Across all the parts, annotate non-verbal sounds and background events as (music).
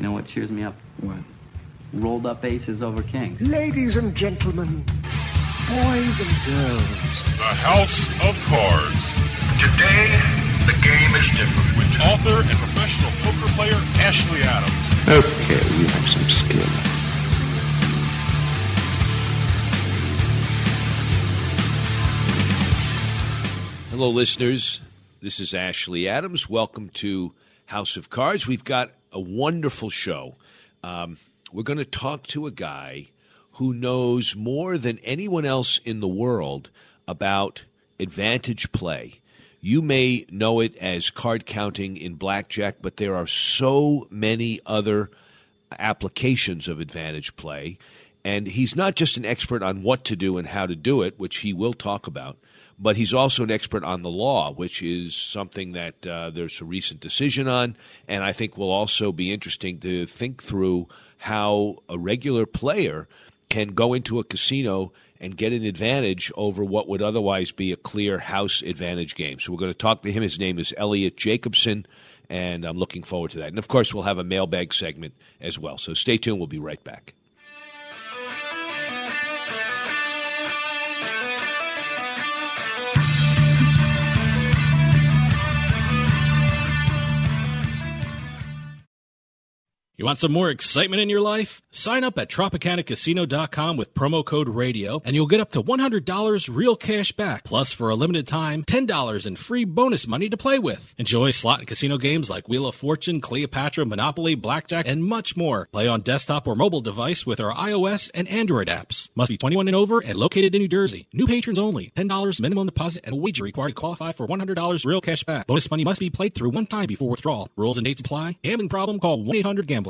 You know what cheers me up? What? Rolled up aces over kings. Ladies and gentlemen, boys and girls. The House of Cards. Today, the game is different. With author and professional poker player Ashley Adams. Okay, you have some skill. Hello, listeners. This is Ashley Adams. Welcome to House of Cards. We've got a wonderful show. Um, we're going to talk to a guy who knows more than anyone else in the world about advantage play. You may know it as card counting in blackjack, but there are so many other applications of advantage play. And he's not just an expert on what to do and how to do it, which he will talk about, but he's also an expert on the law, which is something that uh, there's a recent decision on. And I think will also be interesting to think through how a regular player can go into a casino and get an advantage over what would otherwise be a clear house advantage game. So we're going to talk to him. His name is Eliot Jacobson, and I'm looking forward to that. And of course, we'll have a mailbag segment as well. So stay tuned. We'll be right back. You want some more excitement in your life? Sign up at TropicanaCasino.com with promo code RADIO and you'll get up to $100 real cash back. Plus, for a limited time, $10 in free bonus money to play with. Enjoy slot and casino games like Wheel of Fortune, Cleopatra, Monopoly, Blackjack, and much more. Play on desktop or mobile device with our iOS and Android apps. Must be 21 and over and located in New Jersey. New patrons only. $10 minimum deposit and wager required to qualify for $100 real cash back. Bonus money must be played through one time before withdrawal. Rules and dates apply. Gambling problem? Call 1-800-GAMBLER.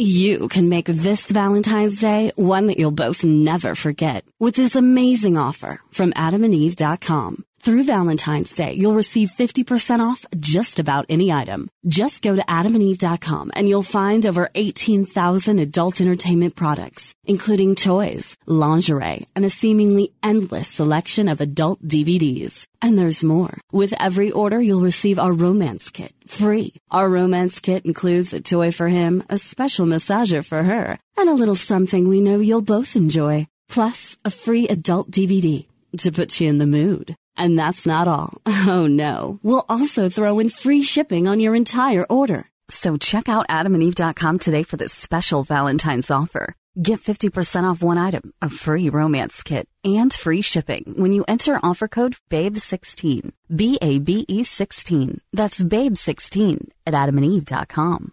You can make this Valentine's Day one that you'll both never forget with this amazing offer from adamandeve.com. Through Valentine's Day, you'll receive 50% off just about any item. Just go to adamandeve.com and you'll find over 18,000 adult entertainment products, including toys, lingerie, and a seemingly endless selection of adult DVDs. And there's more. With every order, you'll receive our romance kit free. Our romance kit includes a toy for him, a special massager for her, and a little something we know you'll both enjoy. Plus, a free adult DVD to put you in the mood. And that's not all. (laughs) Oh no. We'll also throw in free shipping on your entire order. So check out adamandeve.com today for this special Valentine's offer. Get 50% off one item, a free romance kit, and free shipping when you enter offer code BABE16. B-A-B-E 16. That's BABE16 at adamandeve.com.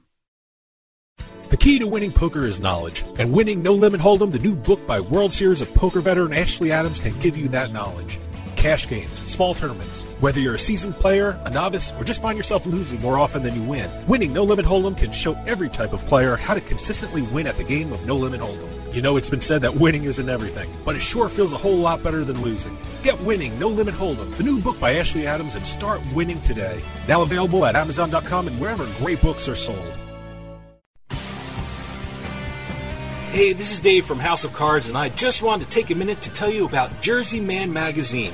The key to winning poker is knowledge, and winning No Limit Hold'em, the new book by World Series of Poker veteran Ashley Adams, can give you that knowledge. Cash games, small tournaments. Whether you're a seasoned player, a novice, or just find yourself losing more often than you win, winning No Limit Hold'em can show every type of player how to consistently win at the game of No Limit Hold'em. You know it's been said that winning isn't everything, but it sure feels a whole lot better than losing. Get Winning No Limit Hold'em, the new book by Ashley Adams, and start winning today. Now available at Amazon.com and wherever great books are sold. Hey, this is Dave from House of Cards, and I just wanted to take a minute to tell you about Jersey Man Magazine.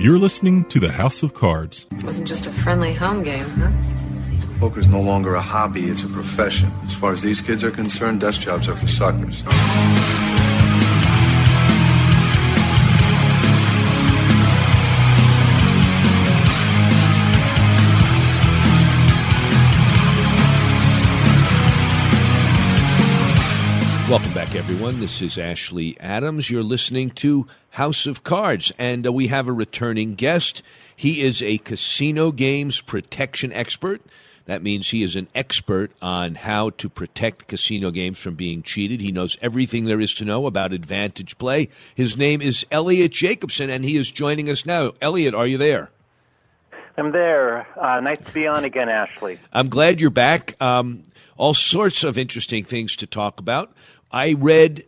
You're listening to the House of Cards. It wasn't just a friendly home game, huh? Poker's no longer a hobby, it's a profession. As far as these kids are concerned, desk jobs are for suckers. Welcome back, everyone. This is Ashley Adams. You're listening to House of Cards, and uh, we have a returning guest. He is a casino games protection expert. That means he is an expert on how to protect casino games from being cheated. He knows everything there is to know about advantage play. His name is Eliot Jacobson, and he is joining us now. Eliot, are you there? I'm there. Uh, nice to be on again, Ashley. I'm glad you're back. Um, all sorts of interesting things to talk about. I read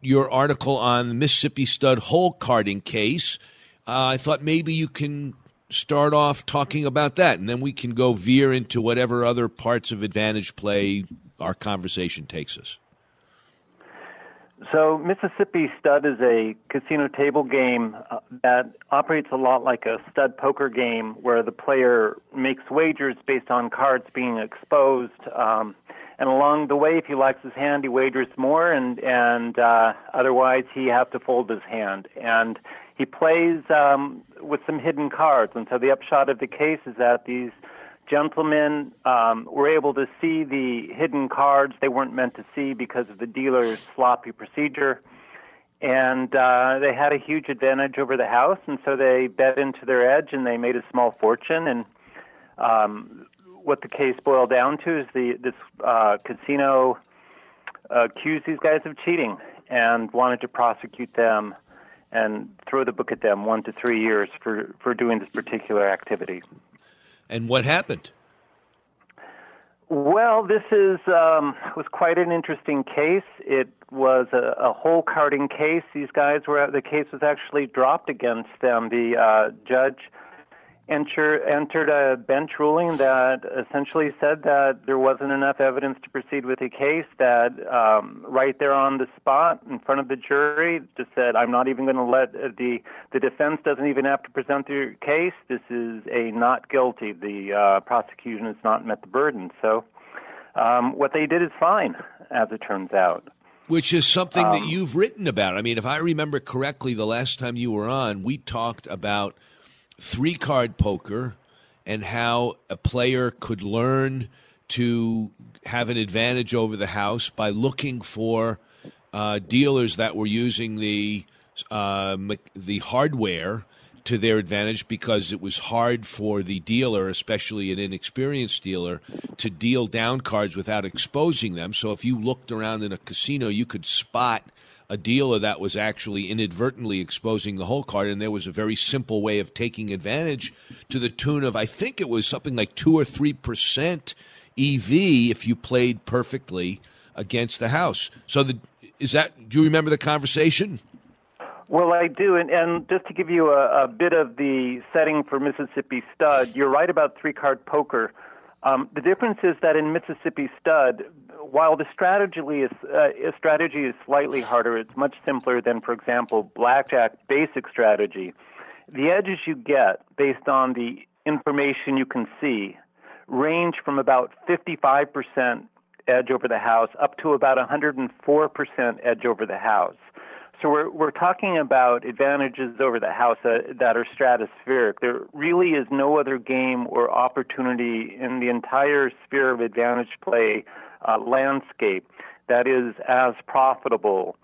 your article on the Mississippi Stud hole carding case. Uh, I thought maybe you can start off talking about that, and then we can go veer into whatever other parts of advantage play our conversation takes us. So, Mississippi Stud is a casino table game uh, that operates a lot like a stud poker game where the player makes wagers based on cards being exposed. Um, and along the way, if he likes his hand, he wagers more, and and uh, otherwise he has to fold his hand. And he plays um, with some hidden cards. And so the upshot of the case is that these gentlemen um, were able to see the hidden cards they weren't meant to see because of the dealer's sloppy procedure. And uh, they had a huge advantage over the house, and so they bet into their edge and they made a small fortune. And um, what the case boiled down to is the this uh, casino accused these guys of cheating and wanted to prosecute them and throw the book at them one to three years for, for doing this particular activity. And what happened? Well, this is um, was quite an interesting case. It was a, a hole carding case. These guys were the case was actually dropped against them. The uh, judge enter, entered a bench ruling that essentially said that there wasn't enough evidence to proceed with the case. That um, right there on the spot in front of the jury, just said, "I'm not even going to let uh, the the defense doesn't even have to present their case. This is a not guilty. The uh, prosecution has not met the burden." So, um, what they did is fine, as it turns out. Which is something that Um, you've written about. I mean, if I remember correctly, the last time you were on, we talked about three card poker and how a player could learn to have an advantage over the house by looking for uh, dealers that were using the uh, the hardware to their advantage because it was hard for the dealer, especially an inexperienced dealer, to deal down cards without exposing them. So if you looked around in a casino, you could spot a dealer that was actually inadvertently exposing the hole card, and there was a very simple way of taking advantage to the tune of I think it was something like two or three percent EV if you played perfectly against the house. So the is that? Do you remember the conversation? Well, I do, and, and just to give you a, a bit of the setting for Mississippi Stud, you're right about three card poker. Um, the difference is that in Mississippi Stud, while the strategy is uh, strategy is slightly harder, it's much simpler than, for example, blackjack basic strategy. The edges you get based on the information you can see range from about 55% edge over the house up to about 104% edge over the house. So we're we're talking about advantages over the house that are stratospheric. There really is no other game or opportunity in the entire sphere of advantage play uh, landscape that is as profitable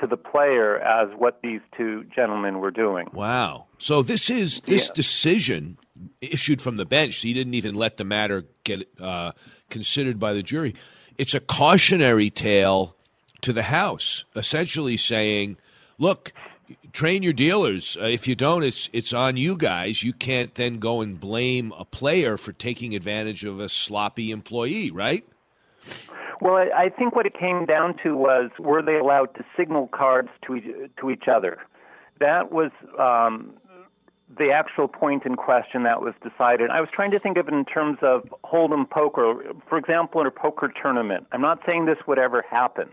to the player as what these two gentlemen were doing. Wow. So this is this Yeah. decision issued from the bench. He didn't even let the matter get uh, considered by the jury. It's a cautionary tale to the House, essentially saying, "Look, train your dealers. Uh, if you don't, it's it's on you guys. You can't then go and blame a player for taking advantage of a sloppy employee, right?" Well, I, I think what it came down to was were they allowed to signal cards to each, to each other? That was um, the actual point in question that was decided. I was trying to think of it in terms of hold'em poker. For example, in a poker tournament, I'm not saying this would ever happen,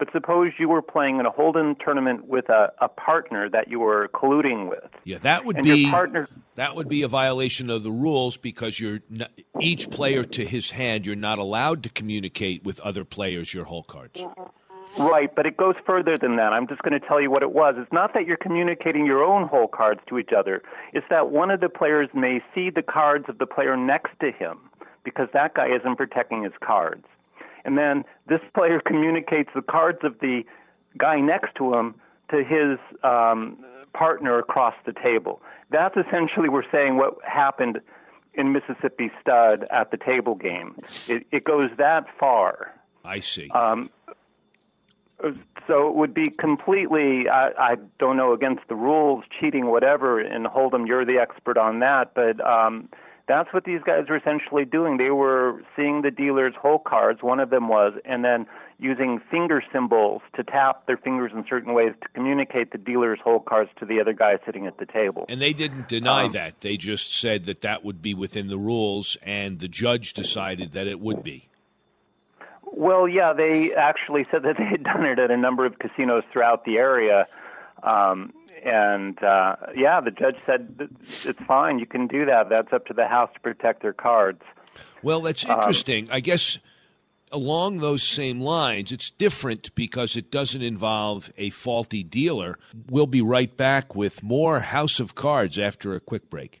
but suppose you were playing in a hold'em tournament with a, a partner that you were colluding with. Yeah, that would be partner. that would be a violation of the rules because you're not, each player to his hand. You're not allowed to communicate with other players your hole cards. Right, but it goes further than that. I'm just going to tell you what it was. It's not that you're communicating your own hole cards to each other. It's that one of the players may see the cards of the player next to him because that guy isn't protecting his cards. And then this player (laughs) communicates the cards of the guy next to him to his um, partner across the table. That's essentially we're saying what happened in Mississippi Stud at the table game. It, it goes that far. I see. Um, so it would be completely, I, I don't know, against the rules, cheating, whatever. And Hold'em, you're the expert on that, but um, that's what these guys were essentially doing. They were seeing the dealer's hole cards. One of them was, and then using finger symbols to tap their fingers in certain ways to communicate the dealer's hole cards to the other guy sitting at the table. And they didn't deny Um, that. They just said that that would be within the rules, and the judge decided that it would be. Well, yeah, they actually said that they had done it at a number of casinos throughout the area. Um, and uh, yeah, the judge said it's fine. You can do that. That's up to the house to protect their cards. Well, that's Um, interesting. I guess along those same lines, it's different because it doesn't involve a faulty dealer. We'll be right back with more House of Cards after a quick break.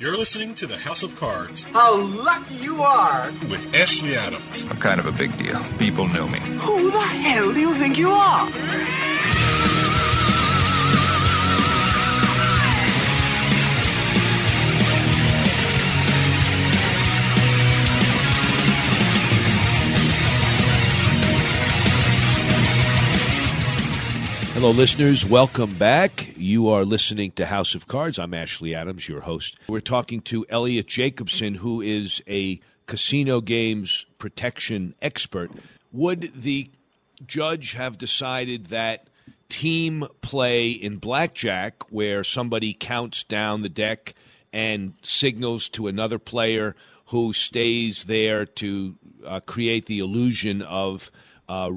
You're listening to the House of Cards How lucky you are! with Ashley Adams. I'm kind of a big deal. People know me. Who the hell do you think you are? Hello, listeners. Welcome back. You are listening to House of Cards. I'm Ashley Adams, your host. We're talking to Eliot Jacobson, who is a casino games protection expert. Would the judge have decided that team play in blackjack, where somebody counts down the deck and signals to another player who stays there to uh, create the illusion of uh,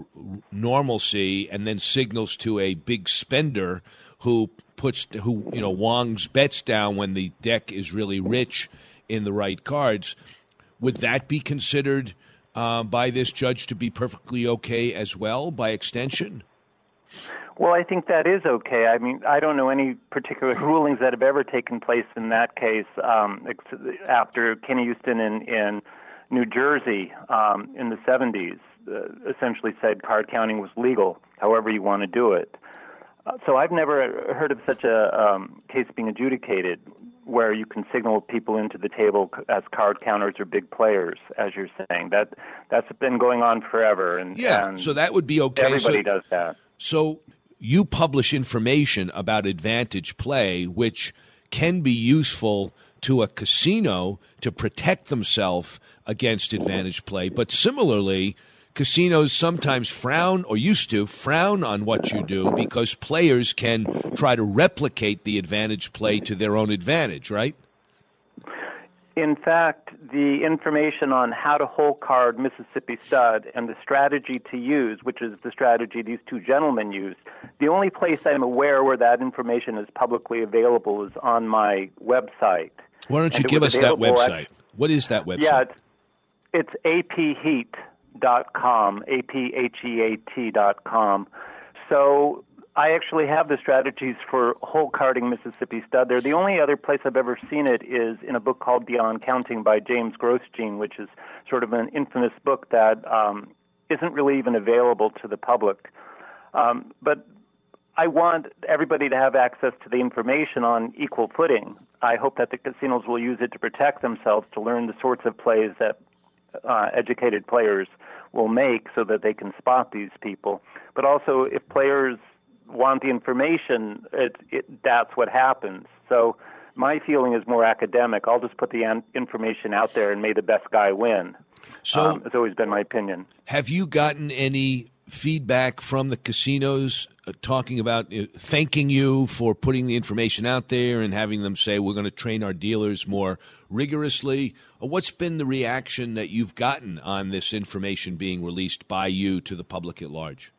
normalcy and then signals to a big spender who puts who you know wongs bets down when the deck is really rich in the right cards. Would that be considered uh, by this judge to be perfectly okay as well by extension? Well, I think that is okay. I mean, I don't know any particular (laughs) rulings that have ever taken place in that case um, after Kenny Uston in, in New Jersey um, in the 70s uh, essentially said card counting was legal, however you want to do it. Uh, so I've never heard of such a um, case being adjudicated where you can signal people into the table as card counters or big players, as you're saying. That that's been going on forever, and yeah and so that would be okay Everybody so, does that. So you publish information about advantage play, which can be useful to a casino to protect themselves against advantage play. But similarly, casinos sometimes frown or used to frown on what you do because players can try to replicate the advantage play to their own advantage, right? In fact, the information on how to hole card Mississippi Stud and the strategy to use, which is the strategy these two gentlemen used, the only place I'm aware where that information is publicly available is on my website. Why don't you give us that website? act- What is that website? Yeah, it's, it's apheat.com, A-P-H-E-A-T dot com. So I actually have the strategies for hole carding Mississippi stud. They're the only other place I've ever seen it is in a book called Beyond Counting by James Grosjean, which is sort of an infamous book that um, isn't really even available to the public. Um, but I want everybody to have access to the information on equal footing. I hope that the casinos will use it to protect themselves, to learn the sorts of plays that uh, educated players will make so that they can spot these people. But also, if players want the information, it, it, that's what happens. So my feeling is more academic. I'll just put the an- information out there and may the best guy win. So um, it's always been my opinion. Have you gotten any feedback from the casinos uh, talking about uh, thanking you for putting the information out there and having them say we're going to train our dealers more rigorously? Uh, what's been the reaction that you've gotten on this information being released by you to the public at large?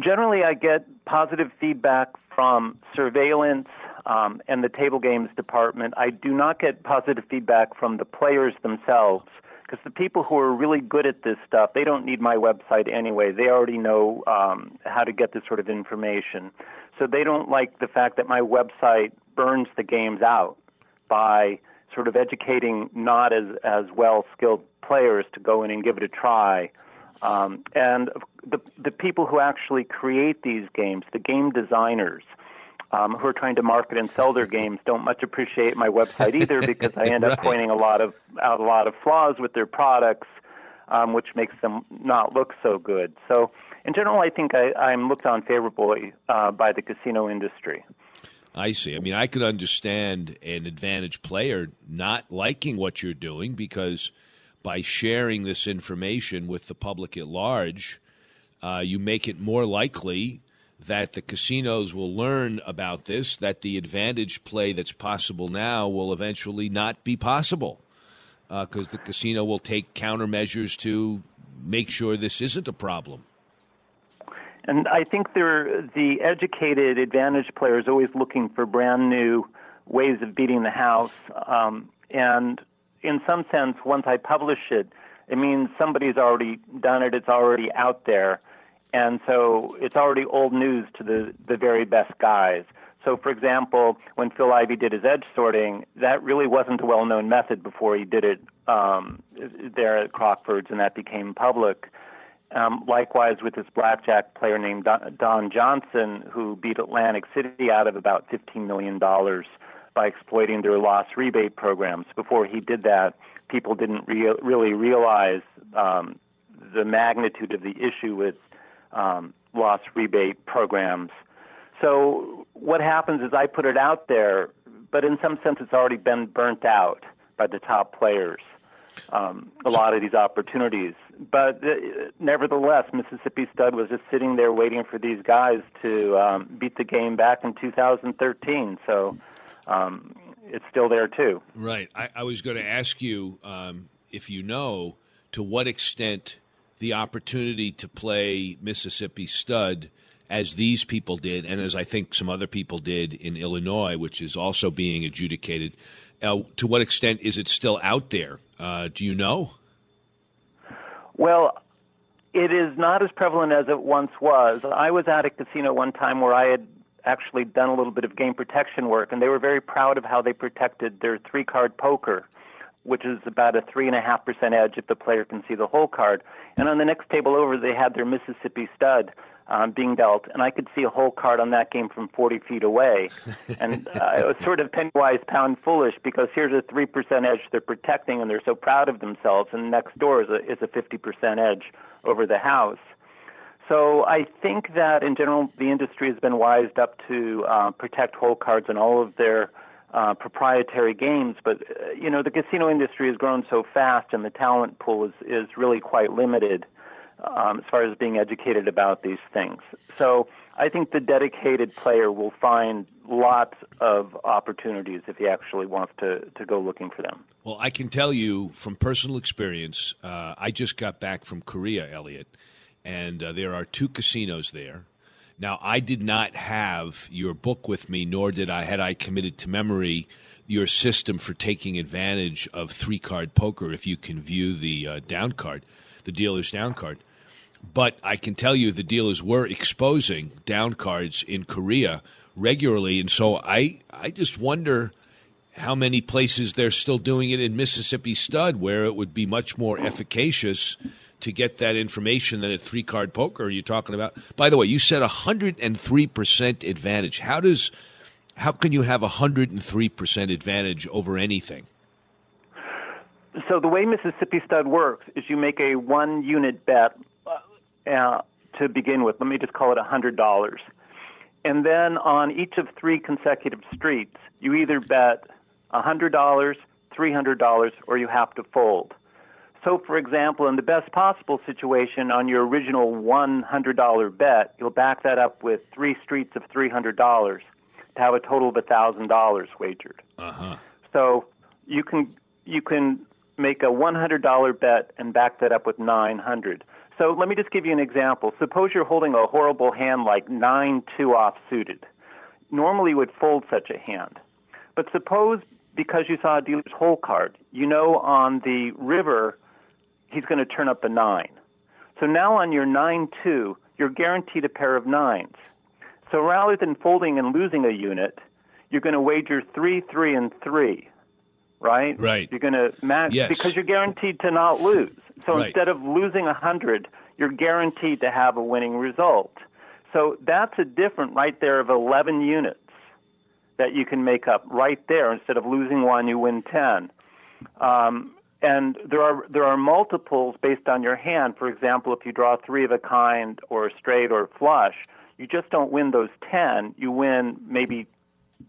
Generally, I get positive feedback from surveillance um, and the table games department. I do not get positive feedback from the players themselves because the people who are really good at this stuff, they don't need my website anyway. They already know um, how to get this sort of information. So they don't like the fact that my website burns the games out by sort of educating not as, as well skilled players to go in and give it a try. Um, and the, the people who actually create these games, the game designers, um, who are trying to market and sell their games don't much appreciate my website either (laughs) because I end Right. up pointing a lot of out a lot of flaws with their products, um, which makes them not look so good. So in general, I think I, I'm looked on favorably uh, by the casino industry. I see. I mean, I could understand an advantage player not liking what you're doing because by sharing this information with the public at large, uh, you make it more likely that the casinos will learn about this, that the advantage play that's possible now will eventually not be possible because the casino will take countermeasures to make sure this isn't a problem. And I think the educated advantage player is always looking for brand new ways of beating the house. Um, and in some sense, once I publish it, it means somebody's already done it, it's already out there. And so it's already old news to the, the very best guys. So, for example, when Phil Ivey did his edge sorting, that really wasn't a well known method before he did it um, there at Crockford's, and that became public. Um, likewise, with this blackjack player named Don, Johnson, who beat Atlantic City out of about $15 million by exploiting their loss rebate programs. Before he did that, people didn't rea- really realize um, the magnitude of the issue with um, loss rebate programs. So what happens is I put it out there, but in some sense it's already been burnt out by the top players. Um, a lot of these opportunities, but uh, nevertheless, Mississippi Stud was just sitting there waiting for these guys to um, beat the game back in 2013. So um, it's still there too. Right. I, I was going to ask you um, if you know to what extent the opportunity to play Mississippi Stud, as these people did, and as I think some other people did in Illinois, which is also being adjudicated, uh, to what extent is it still out there? Uh, do you know? Well, it is not as prevalent as it once was. I was at a casino one time where I had actually done a little bit of game protection work, and they were very proud of how they protected their three card poker, which is about a three and a half percent edge if the player can see the hole card. And on the next table over, they had their Mississippi stud um, being dealt, and I could see a whole card on that game from 40 feet away. (laughs) and uh, it was sort of penny wise, pound foolish because here's a 3% edge they're protecting, and they're so proud of themselves, and next door is a, is a 50% edge over the house. So I think that in general, the industry has been wised up to uh, protect hole cards in all of their uh, proprietary games. But uh, you know, the casino industry has grown so fast, and the talent pool is is really quite limited um, as far as being educated about these things. So I think the dedicated player will find lots of opportunities if he actually wants to to go looking for them. Well, I can tell you from personal experience, uh, I just got back from Korea, Eliot, and uh, there are two casinos there. Now, I did not have your book with me, nor did I had I committed to memory your system for taking advantage of three card poker if you can view the uh, down card, the dealer's down card. But I can tell you the dealers were exposing down cards in Korea regularly, and so I I just wonder how many places they're still doing it in Mississippi Stud, where it would be much more efficacious to get that information than at three card poker. Are you talking about? By the way, you said hundred and three percent advantage. How does how can you have hundred and three percent advantage over anything? So the way Mississippi Stud works is you make a one unit bet uh, to begin with. Let me just call it hundred dollars, and then on each of three consecutive streets, you either bet hundred dollars, three hundred dollars, or you have to fold. So, for example, in the best possible situation, on your original $100 bet, you'll back that up with three streets of $300 to have a total of $1,000 wagered. Uh-huh. So you can you can make a $100 bet and back that up with 900. So let me just give you an example. Suppose you're holding a horrible hand like 9 2 off suited. Normally you would fold such a hand. But suppose because you saw a dealer's hole card, you know on the river he's going to turn up a 9. So now on your 9 2, you're guaranteed a pair of nines. So rather than folding and losing a unit, you're going to wager 3 3 and 3 right? Right. You're going to match Yes. because you're guaranteed to not lose. So Right. instead of losing a hundred, you're guaranteed to have a winning result. So that's a different right there of 11 units that you can make up right there. Instead of losing one, you win 10. Um, and there are there are multiples based on your hand. For example, if you draw three of a kind or straight or flush, you just don't win those 10. You win maybe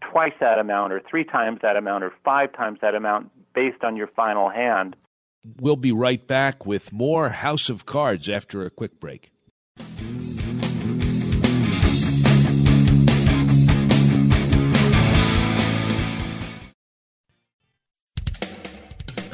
twice that amount or three times that amount or five times that amount based on your final hand. We'll be right back with more House of Cards after a quick break.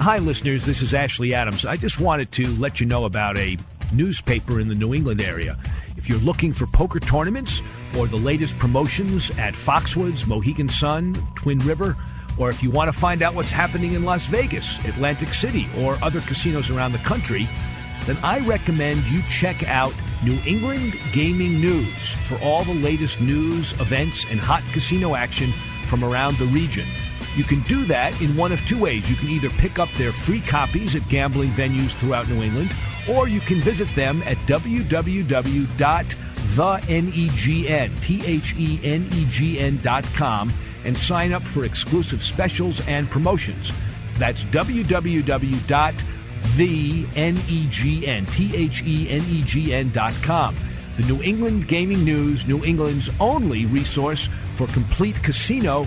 Hi, listeners. This is Ashley Adams. I just wanted to let you know about a newspaper in the New England area. If you're looking for poker tournaments or the latest promotions at Foxwoods, Mohegan Sun, Twin River, or if you want to find out what's happening in Las Vegas, Atlantic City, or other casinos around the country, then I recommend you check out New England Gaming News for all the latest news, events, and hot casino action from around the region. You can do that in one of two ways. You can either pick up their free copies at gambling venues throughout New England, or you can visit them at www.thenegn.com and sign up for exclusive specials and promotions. That's www.thenegn.com. The New England Gaming News, New England's only resource for complete casino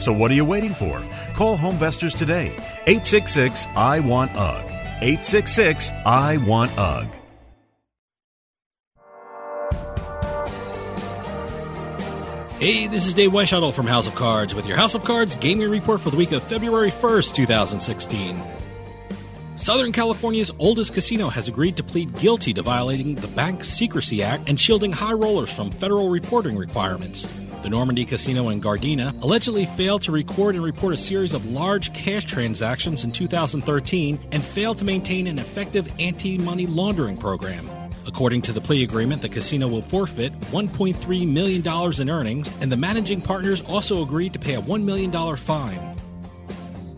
So what are you waiting for? Call Homevestors today. 866 I Want UG. 866 I Want UG. Hey, this is Dave Weishuttle from House of Cards with your House of Cards gaming report for the week of February 1st, 2016. Southern California's oldest casino has agreed to plead guilty to violating the Bank Secrecy Act and shielding high rollers from federal reporting requirements. The Normandie Casino in Gardena allegedly failed to record and report a series of large cash transactions in 2013 and failed to maintain an effective anti money laundering program. According to the plea agreement, the casino will forfeit $1.3 million in earnings, and the managing partners also agreed to pay a $1 million fine.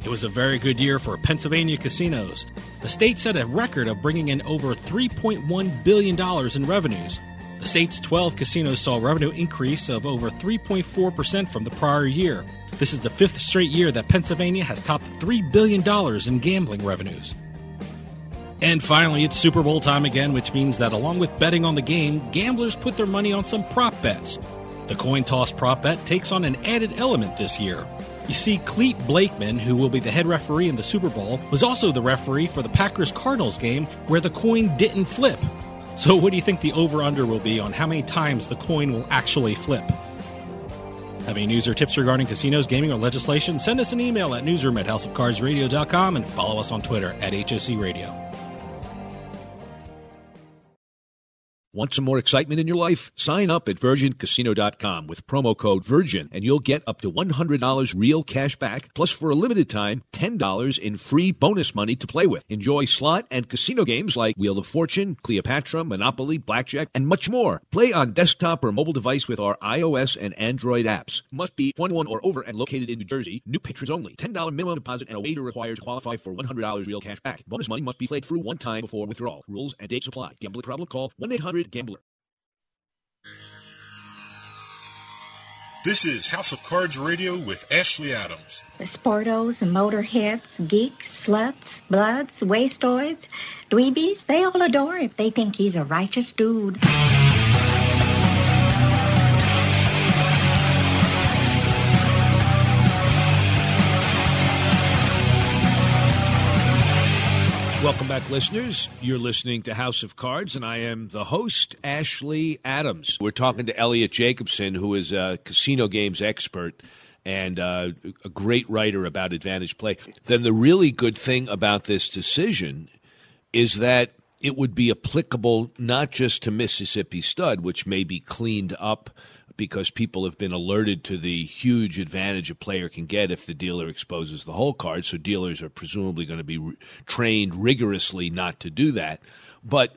It was a very good year for Pennsylvania casinos. The state set a record of bringing in over $3.1 billion in revenues. The state's 12 casinos saw revenue increase of over 3.4% from the prior year. This is the fifth straight year that Pennsylvania has topped $3 billion in gambling revenues. And finally, it's Super Bowl time again, which means that along with betting on the game, gamblers put their money on some prop bets. The coin toss prop bet takes on an added element this year. You see, Clete Blakeman, who will be the head referee in the Super Bowl, was also the referee for the Packers Cardinals game where the coin didn't flip. So, what do you think the over under will be on how many times the coin will actually flip? Have any news or tips regarding casinos, gaming, or legislation? Send us an email at newsroom at houseofcardsradio.com and follow us on Twitter at HOC Radio. Want some more excitement in your life? Sign up at VirginCasino.com with promo code VIRGIN and you'll get up to $100 real cash back, plus for a limited time, $10 in free bonus money to play with. Enjoy slot and casino games like Wheel of Fortune, Cleopatra, Monopoly, Blackjack, and much more. Play on desktop or mobile device with our iOS and Android apps. Must be 21 or over and located in New Jersey. New patrons only. $10 minimum deposit and a wager required to qualify for $100 real cash back. Bonus money must be played through one time before withdrawal. Rules and dates apply. Gambling problem? Call 1-800 Gambler. This is House of Cards Radio with Ashley Adams. The sportos, motorheads, geeks, sluts, bloods, wastoids, dweebies, they all adore if they think he's a righteous dude. Welcome back, listeners. You're listening to House of Cards, and I am the host, Ashley Adams. We're talking to Eliot Jacobson, who is a casino games expert and uh, a great writer about advantage play. Then the really good thing about this decision is that it would be applicable not just to Mississippi Stud, which may be cleaned up because people have been alerted to the huge advantage a player can get if the dealer exposes the hole card. So dealers are presumably going to be re- trained rigorously not to do that. But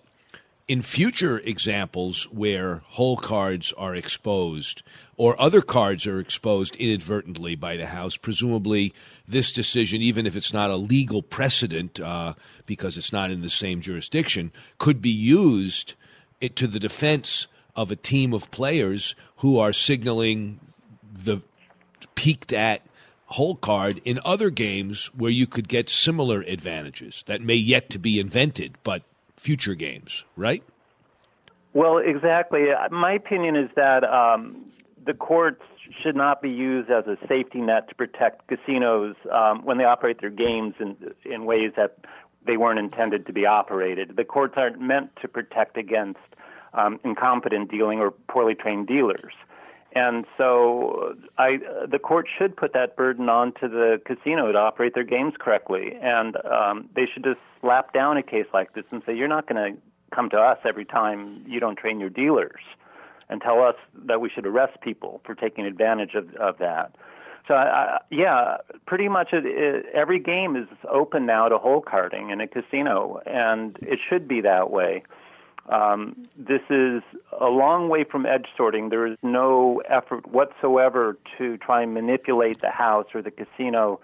in future examples where hole cards are exposed or other cards are exposed inadvertently by the House, presumably this decision, even if it's not a legal precedent uh, because it's not in the same jurisdiction, could be used it, to the defense of a team of players who are signaling the peeked at hole card in other games where you could get similar advantages that may yet to be invented, but future games, right? Well, exactly. My opinion is that um, the courts should not be used as a safety net to protect casinos um, when they operate their games in in ways that they weren't intended to be operated. The courts aren't meant to protect against um, incompetent dealing or poorly trained dealers. And so I, the court should put that burden onto the casino to operate their games correctly. And um, they should just slap down a case like this and say, you're not going to come to us every time you don't train your dealers and tell us that we should arrest people for taking advantage of, of that. So, I, yeah, pretty much it, it, every game is open now to hole carding in a casino, and it should be that way. Um, this is a long way from edge sorting. There is no effort whatsoever to try and manipulate the house or the casino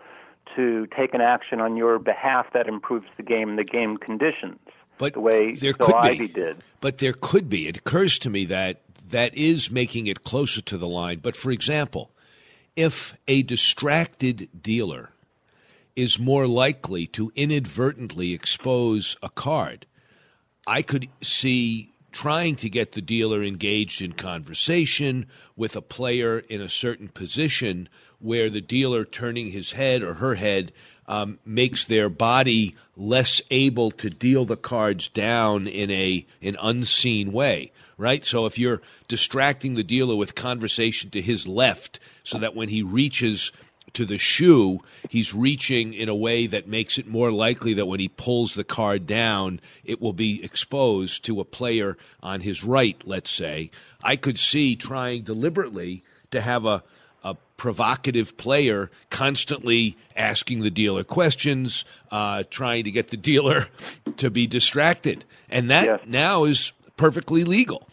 to take an action on your behalf that improves the game and the game conditions. But the way there could Ivey be. did. But there could be. It occurs to me that that is making it closer to the line. But for example, if a distracted dealer is more likely to inadvertently expose a card, I could see trying to get the dealer engaged in conversation with a player in a certain position where the dealer turning his head or her head um, makes their body less able to deal the cards down in a an unseen way right? So if you're distracting the dealer with conversation to his left so that when he reaches to the shoe, he's reaching in a way that makes it more likely that when he pulls the card down, it will be exposed to a player on his right, let's say. I could see trying deliberately to have a, a provocative player constantly asking the dealer questions, uh, trying to get the dealer (laughs) to be distracted. And that Yes. now is perfectly legal.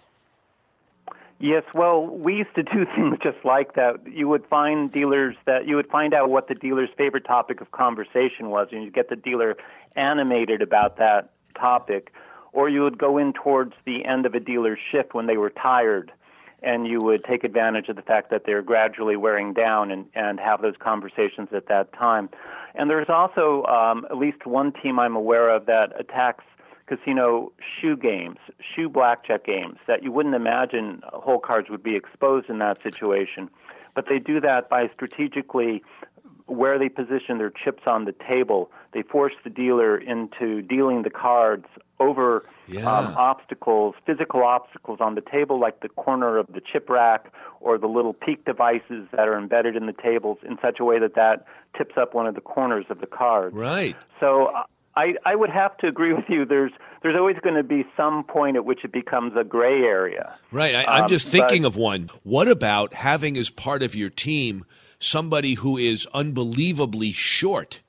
Yes, well, we used to do (laughs) things just like that. You would find dealers that you would find out what the dealer's favorite topic of conversation was, and you'd get the dealer animated about that topic. Or you would go in towards the end of a dealer's shift when they were tired, and you would take advantage of the fact that they're gradually wearing down and, and have those conversations at that time. And there's also um, at least one team I'm aware of that attacks casino shoe games, shoe blackjack games that you wouldn't imagine hole cards would be exposed in that situation. But they do that by strategically where they position their chips on the table. They force the dealer into dealing the cards over Yeah. um, obstacles, physical obstacles on the table, like the corner of the chip rack or the little peek devices that are embedded in the tables, in such a way that that tips up one of the corners of the card. Right. So I, I would have to agree with you. There's there's always going to be some point at which it becomes a gray area. Right. I, I'm Um, just thinking but- of one. What about having as part of your team somebody who is unbelievably short,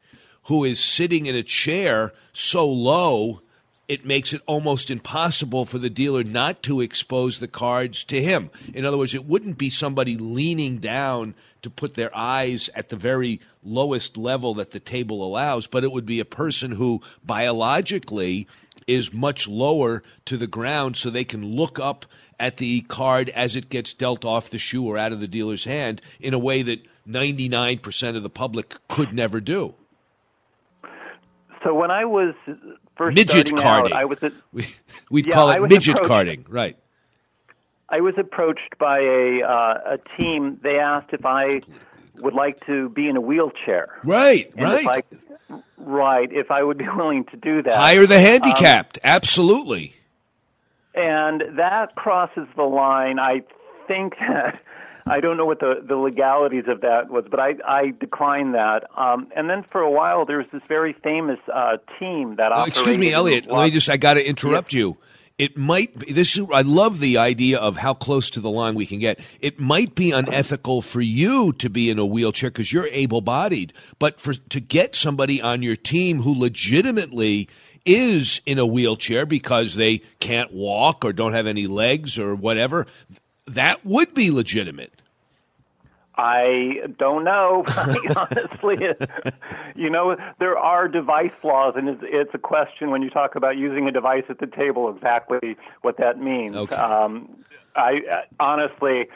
who is sitting in a chair so low it makes it almost impossible for the dealer not to expose the cards to him. In other words, it wouldn't be somebody leaning down to put their eyes at the very lowest level that the table allows, but it would be a person who biologically is much lower to the ground so they can look up at the card as it gets dealt off the shoe or out of the dealer's hand in a way that 99% of the public could never do. So when I was first Midget starting carding. out, I was at, We'd Yeah, call it midget carding, right? I was approached by a uh, a team. They asked if I would like to be in a wheelchair. Right, And if right. I- right. If I would be (laughs) willing to do that. Hire the Um, handicapped. Absolutely. and that crosses the line. I think (laughs) that I don't know what the, the legalities of that was, but I, I declined that. Um, and then for a while, there was this very famous uh, team that Oh, excuse me, Eliot. Let me just, I got to interrupt you. It might be, this I love the idea of how close to the line we can get. It might be unethical for you to be in a wheelchair because you're able-bodied, but for to get somebody on your team who legitimately is in a wheelchair because they can't walk or don't have any legs or whatever, that would be legitimate. I don't know, (laughs) honestly. you know, there are device laws, and it's, it's, a question when you talk about using a device at the table exactly what that means. Okay. Um, I uh, honestly,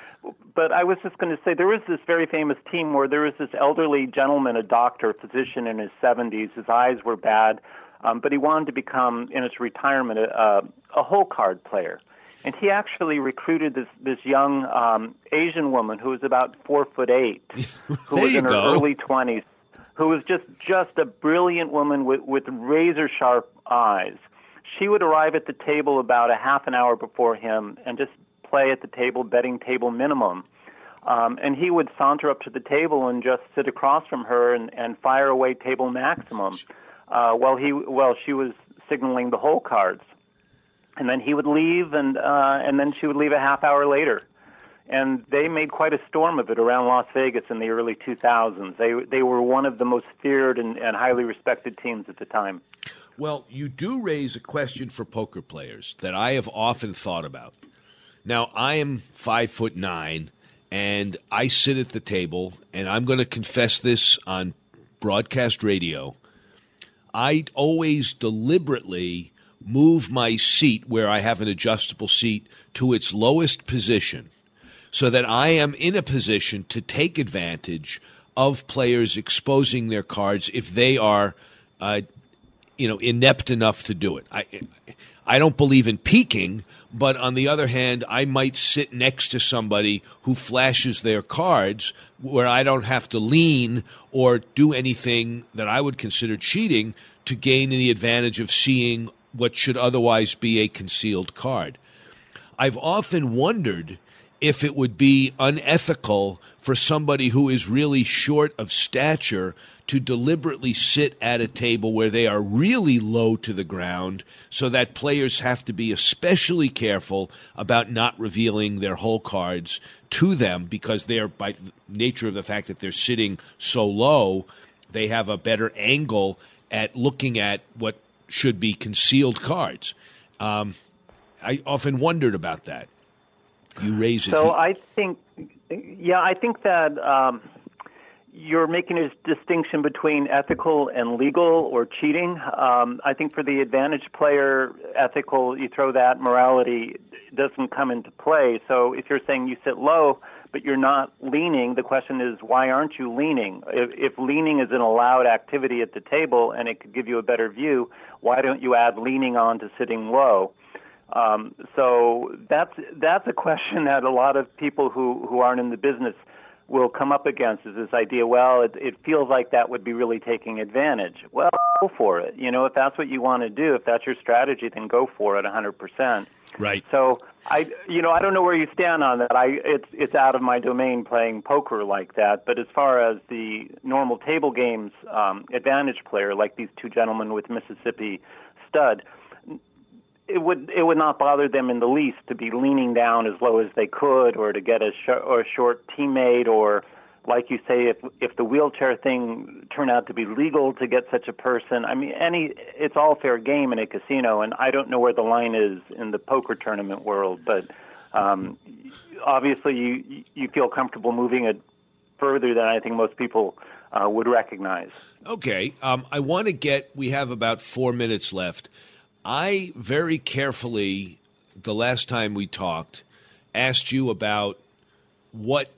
but I was just going to say there was this very famous team where there was this elderly gentleman, a doctor, a physician in his 70s. His eyes were bad, um, but he wanted to become, in his retirement, a, a hole card player and he actually recruited this this young um, Asian woman who was about four foot eight, (laughs) who was in her go. early twenties, who was just just a brilliant woman with with razor sharp eyes. She would arrive at the table about a half an hour before him and just play at the table, betting table minimum. Um, and he would saunter up to the table and just sit across from her and, and fire away table maximum, uh, while he while she was signaling the hole cards and then he would leave, and uh, and then she would leave a half hour later. And they made quite a storm of it around Las Vegas in the early 2000s. They they were one of the most feared and, and highly respected teams at the time. Well, you do raise a question for poker players that I have often thought about. Now, I am five foot nine, and I sit at the table, and I'm going to confess this on broadcast radio. I always deliberately move my seat where I have an adjustable seat to its lowest position so that I am in a position to take advantage of players exposing their cards if they are, uh, you know, inept enough to do it. I, I don't believe in peeking, but on the other hand, I might sit next to somebody who flashes their cards where I don't have to lean or do anything that I would consider cheating to gain the advantage of seeing what should otherwise be a concealed card. I've often wondered if it would be unethical for somebody who is really short of stature to deliberately sit at a table where they are really low to the ground so that players have to be especially careful about not revealing their hole cards to them because they're by nature of the fact that they're sitting so low they have a better angle at looking at what should be concealed cards. Um, I often wondered about that. You raise it. So I think, yeah, I think that um, you're making a distinction between ethical and legal or cheating. Um, I think for the advantage player, ethical, you throw that morality doesn't come into play. So if you're saying you sit low, but you're not leaning, the question is why aren't you leaning? If, if leaning is an allowed activity at the table and it could give you a better view, why don't you add leaning on to sitting low? Um, so that's that's a question (laughs) that a lot of people who who aren't in the business will come up against is this idea. Well, it, it feels like that would be really taking advantage. Well, go for it. You know, if that's what you want to do, if that's your strategy, then go for it 100%. Right. So I, you know, I don't know where you stand on that. I, it's it's out of my domain playing poker like that. But as far as the normal table games um, advantage player, like these two gentlemen with Mississippi Stud, it would it would not bother them in the least to be leaning down as low as they could, or to get a, sh- or a short teammate, or like you say, if if the wheelchair thing turned out to be legal to get such a person, I mean, any it's all fair game in a casino, and I don't know where the line is in the poker tournament world, but um, obviously you you feel comfortable moving it further than I think most people uh, would recognize. Okay, um, I want to get. We have about four minutes left. I very carefully, the last time we talked, asked you about what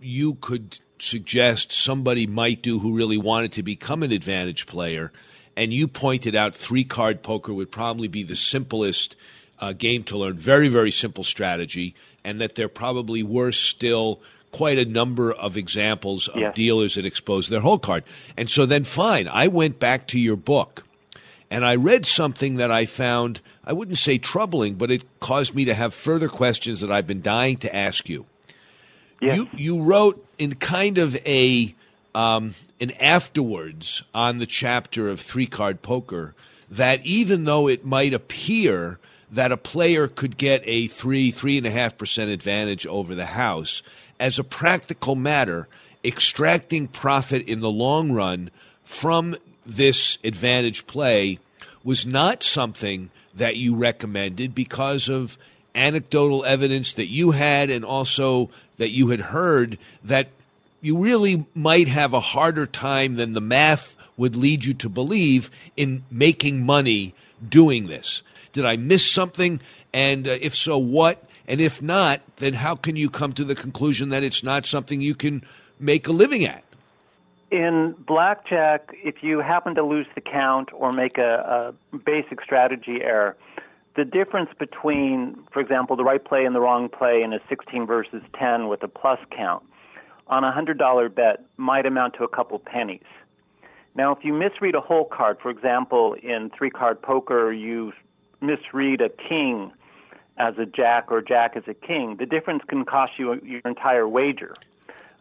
you could suggest somebody might do who really wanted to become an advantage player. And you pointed out three card poker would probably be the simplest uh, game to learn. Very, very simple strategy. And that there probably were still quite a number of examples of Yeah. dealers that exposed their hole card. And so then, fine, I went back to your book and I read something that I found, I wouldn't say troubling, but it caused me to have further questions that I've been dying to ask you. You, you wrote in kind of a um, an afterwards on the chapter of three card poker that even though it might appear that a player could get a three, three and a half percent advantage over the house. As a practical matter, extracting profit in the long run from this advantage play was not something that you recommended because of anecdotal evidence that you had and also that you had heard that you really might have a harder time than the math would lead you to believe in making money doing this. Did I miss something? And uh, if so, what? And if not, then how can you come to the conclusion that it's not something you can make a living at? In blackjack, if you happen to lose the count or make a, a basic strategy error, the difference between, for example, the right play and the wrong play in a 16 versus 10 with a plus count on a $100 bet might amount to a couple pennies. Now, if you misread a hole card, for example, in three card poker, you misread a king as a jack or jack as a king, the difference can cost you your entire wager.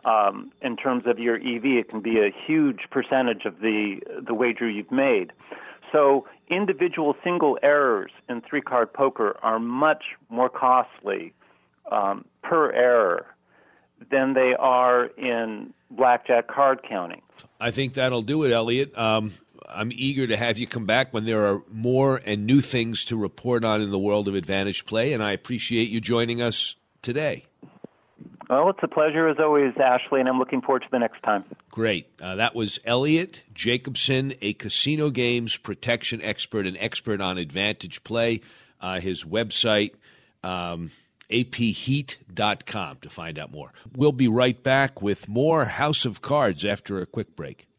Um, in terms of your EV, it can be a huge percentage of the the wager you've made. So individual single errors in three card poker are much more costly um, per error than they are in blackjack card counting. I think that'll do it, Eliot. Um, I'm eager to have you come back when there are more and new things to report on in the world of advantage play, and I appreciate you joining us today. Well, it's a pleasure as always, Ashley, and I'm looking forward to the next time. Great. Uh, that was Eliot Jacobson, a casino games protection expert and expert on advantage play. Uh, his website, um, apheat.com, to find out more. We'll be right back with more House of Cards after a quick break.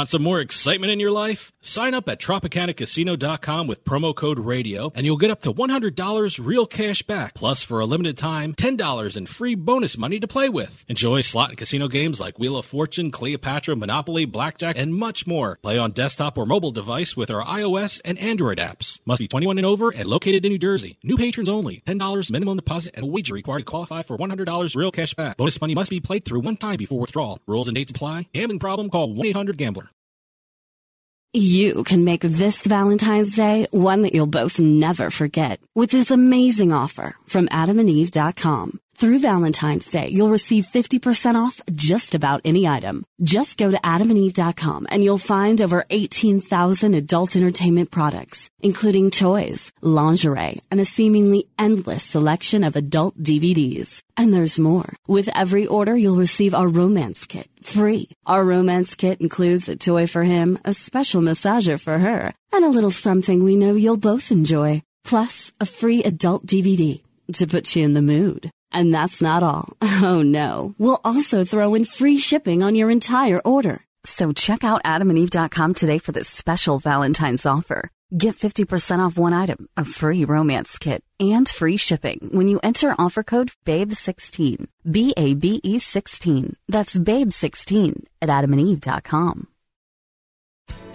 Want some more excitement in your life? Sign up at TropicanaCasino.com with promo code RADIO and you'll get up to $100 real cash back. Plus, for a limited time, $10 in free bonus money to play with. Enjoy slot and casino games like Wheel of Fortune, Cleopatra, Monopoly, Blackjack, and much more. Play on desktop or mobile device with our iOS and Android apps. Must be 21 and over and located in New Jersey. New patrons only. $10 minimum deposit and a wager required to qualify for $100 real cash back. Bonus money must be played through one time before withdrawal. Rules and dates apply. Gambling problem? Call 1-800-GAMBLER. You can make this Valentine's Day one that you'll both never forget with this amazing offer from adamandeve.com. Through Valentine's Day, you'll receive 50% off just about any item. Just go to adamandeve.com and you'll find over 18,000 adult entertainment products, including toys, lingerie, and a seemingly endless selection of adult DVDs. And there's more. With every order, you'll receive our romance kit free. Our romance kit includes a toy for him, a special massager for her, and a little something we know you'll both enjoy. Plus, a free adult DVD to put you in the mood. And that's not all. (laughs) Oh no. We'll also throw in free shipping on your entire order. So check out adamandeve.com today for this special Valentine's offer. Get 50% off one item, a free romance kit, and free shipping when you enter offer code BABE16. B-A-B-E 16. That's BABE16 at adamandeve.com.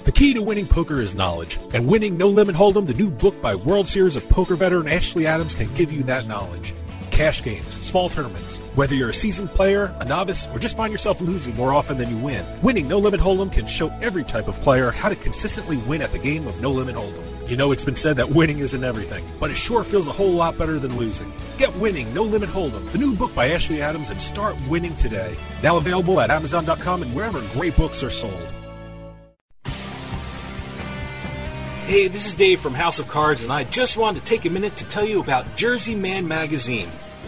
The key to winning poker is knowledge, and winning No Limit Hold'em, the new book by World Series of Poker veteran Ashley Adams, can give you that knowledge cash games, small tournaments. Whether you're a seasoned player, a novice, or just find yourself losing more often than you win, winning No Limit Hold'em can show every type of player how to consistently win at the game of No Limit Hold'em. You know it's been said that winning isn't everything, but it sure feels a whole lot better than losing. Get Winning No Limit Hold'em, the new book by Ashley Adams, and start winning today. Now available at Amazon.com and wherever great books are sold. Hey, this is Dave from House of Cards, and I just wanted to take a minute to tell you about Jersey Man Magazine.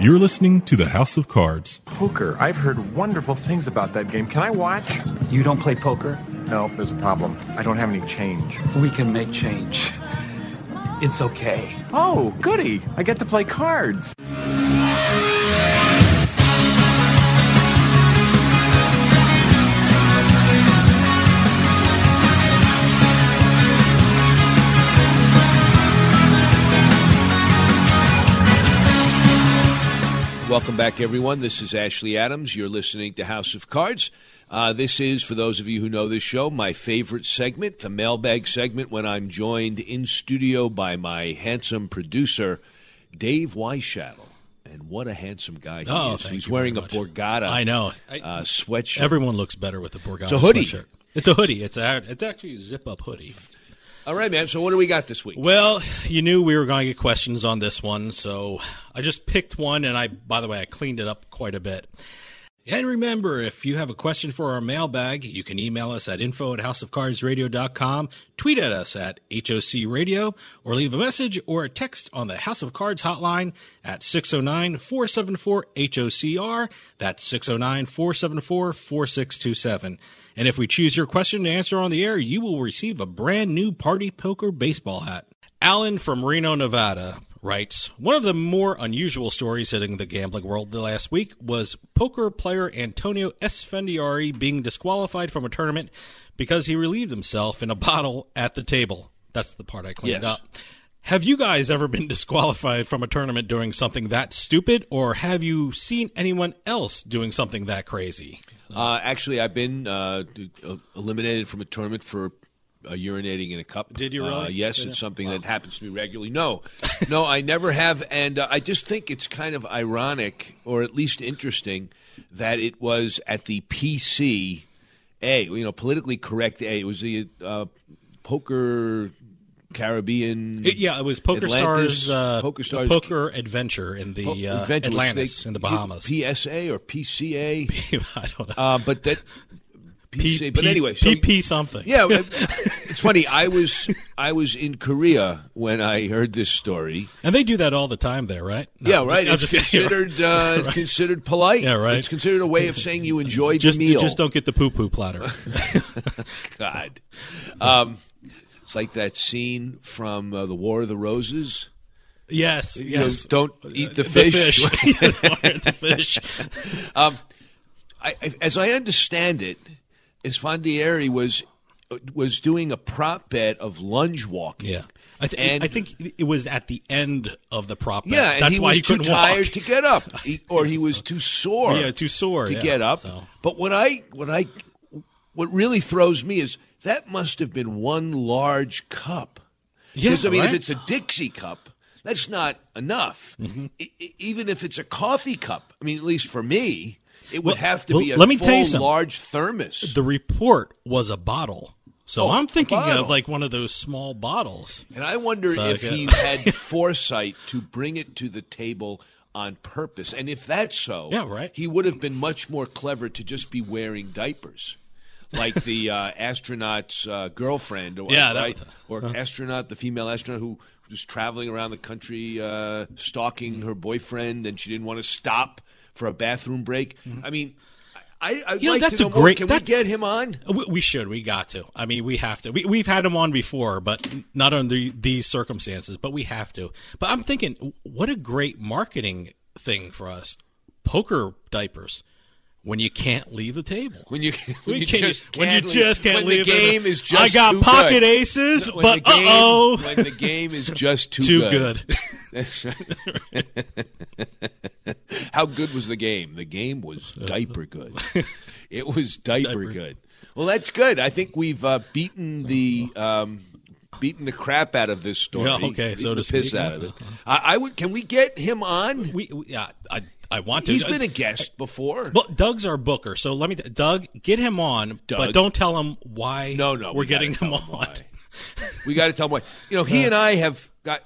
You're listening to the House of Cards. Poker. I've heard wonderful things about that game. Can I watch? You don't play poker? No, there's a problem. I don't have any change. We can make change. It's okay. Oh, goody. I get to play cards. Welcome back, everyone. This is Ashley Adams. You're listening to House of Cards. Uh, this is, for those of you who know this show, my favorite segment, the mailbag segment, when I'm joined in studio by my handsome producer, Dave Weishattle. And what a handsome guy he Oh, is. He's wearing a much. Borgata I know. uh, sweatshirt. Everyone looks better with a Borgata It's a hoodie. sweatshirt. It's a hoodie. It's a, it's actually a zip up hoodie. All right, man. So what do we got this week? Well, you knew we were going to get questions on this one, so I just picked one, and I, by the way, I cleaned it up quite a bit. And remember, if you have a question for our mailbag, you can email us at info at houseofcardsradio.com, tweet at us at HOC Radio, or leave a message or a text on the House of Cards hotline at 609 474 HOCR. That's 609 474 4627. And if we choose your question to answer on the air, you will receive a brand new Party Poker baseball hat. Alan from Reno, Nevada writes One of the more unusual stories hitting the gambling world the last week was poker player Antonio Esfandiari being disqualified from a tournament because he relieved himself in a (laughs) bottle at the table. That's the part I cleaned Yes. up. Have you guys ever been (laughs) disqualified from a tournament doing something that stupid, or have you seen anyone else doing something that crazy? Uh, actually, I've been uh, eliminated from a tournament for uh, urinating in a cup. Did you really? Uh, yes, Did it's something that happens to me regularly. No, no, I never have, and uh, I just think it's kind of ironic, or at least interesting, that it was at the PC A, you know, politically correct A. It was the uh, poker. Caribbean, It- yeah, it was Poker Atlantis, Stars, uh, Poker Stars, Poker Adventure in the Po- uh, Adventure, which Atlantis they- in the Bahamas. PSA or PCA? (laughs) I don't know. Uh, but that P- PCA. but P- anyway, so, PP something. Yeah, (laughs) it's funny. I was I was in Korea when I heard this story. And they do that all the time there, right? No, yeah, right. just- it's just- (laughs) considered uh, it's considered polite. Yeah, right. It's considered a way of saying you enjoyed Just, the meal. just don't get the poo poo platter. God. Um, it's like that scene from uh, the War of the Roses. Yes, You know, yes. don't eat the The fish. fish. (laughs) The fish. (laughs) um, I, I- as I understand it, Esfandiari was was doing a prop bet of lunge walking. Yeah. I, th- And- I think it was at the end of the prop. bet. Yeah, and that's he why was he too couldn't tired walk. to get up, (laughs) He- or he was too sore. Yeah, too sore, to yeah, get up. so. But what I what I what really throws me is that must have been one large cup. Yeah, Because I mean, if it's a Dixie cup, that's not enough. Mm-hmm. E- even if it's a coffee cup, I mean, at least for me, it would Well, have to well, be a let me full, tell you something. large thermos. The report was a bottle. So Oh, I'm thinking of like one of those small bottles. And I wonder So, if yeah. he (laughs) had foresight to bring it to the table on purpose. And if that's so, Yeah, right. he would have been much more clever to just be wearing diapers. Like the uh, astronaut's uh, girlfriend, or, Yeah, right? or astronaut, the female astronaut who was traveling around the country uh, stalking her boyfriend, and she didn't want to stop for a bathroom break. I mean, I, I'd You know, like that's to a know more. great- Can we get him on? We, we should. We got to. I mean, we have to. We, we've had him on before, but not under these circumstances. But we have to. But I'm thinking, what a great marketing thing for us. Poker diapers. When you can't leave the table. When you (laughs) when you can- just when you can't just can't when leave the game is just I got too pocket good. aces, When but uh-oh. when the game is just too, Too good. (laughs) (laughs) How good was the game? The game was diaper good. It was diaper, Diaper. good. Well, that's good. I think we've uh, beaten the um, beaten the crap out of this story. Yeah, okay, so to the piss out of it. I, I would. Can we get him on? We, we yeah, I I want to. He's been a guest before. Well, Doug's our booker, so let me. T- Doug, get him on, Doug. but don't tell him why. No, no, we're we getting him him on. we got to tell him why. You know, he and I have got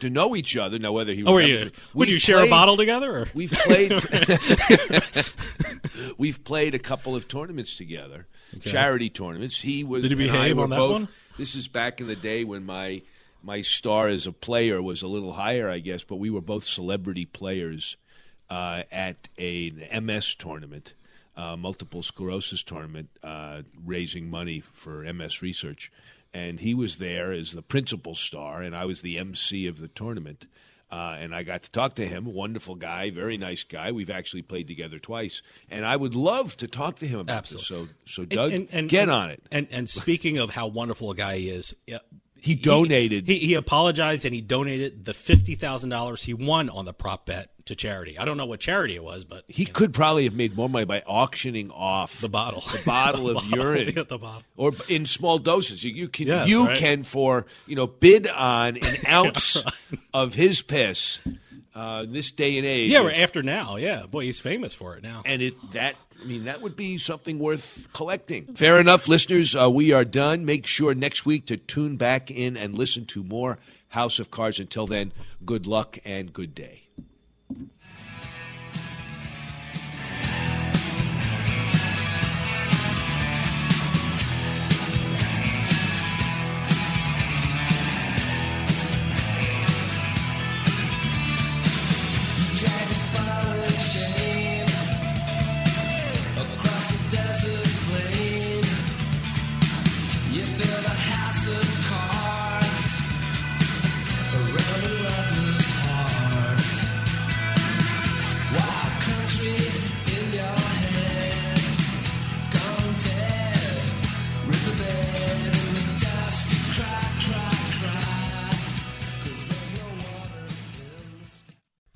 to know each other. Now, whether he Oh, remembers you? Would you share a bottle together? Or? We've played. (laughs) (laughs) we've played a couple of tournaments together, Okay. charity tournaments. He was. Did he behave on that both, one? This is back in the day when my my star as a player was a little higher, I guess. But we were both celebrity players uh, at a, an MS tournament, uh, multiple sclerosis tournament, uh, raising money for MS research. And he was there as the principal star, and I was the MC of the tournament. Uh, and I got to talk to him. Wonderful guy, very nice guy. We've actually played together twice, and I would love to talk to him about this. So, so Doug, And- and- get and- on it. And and speaking of how wonderful a guy he is, yeah, He donated. He, he apologized and he donated the fifty thousand dollars he won on the prop bet to charity. I don't know what charity it was, but He could probably have made more money by auctioning off the bottle, the bottle (laughs) The of bottle, urine, yeah, the bottle. or in small doses. You, you can Yes, you right. can for you know bid on an (laughs) ounce of his piss. Uh, this day and age, yeah, we're after now. Yeah, boy, he's famous for it now. and it that I mean that would be something worth collecting. Fair enough, listeners. Uh, we are done. Make sure next week to tune back in and listen to more House of Cards. Until then, good luck and good day.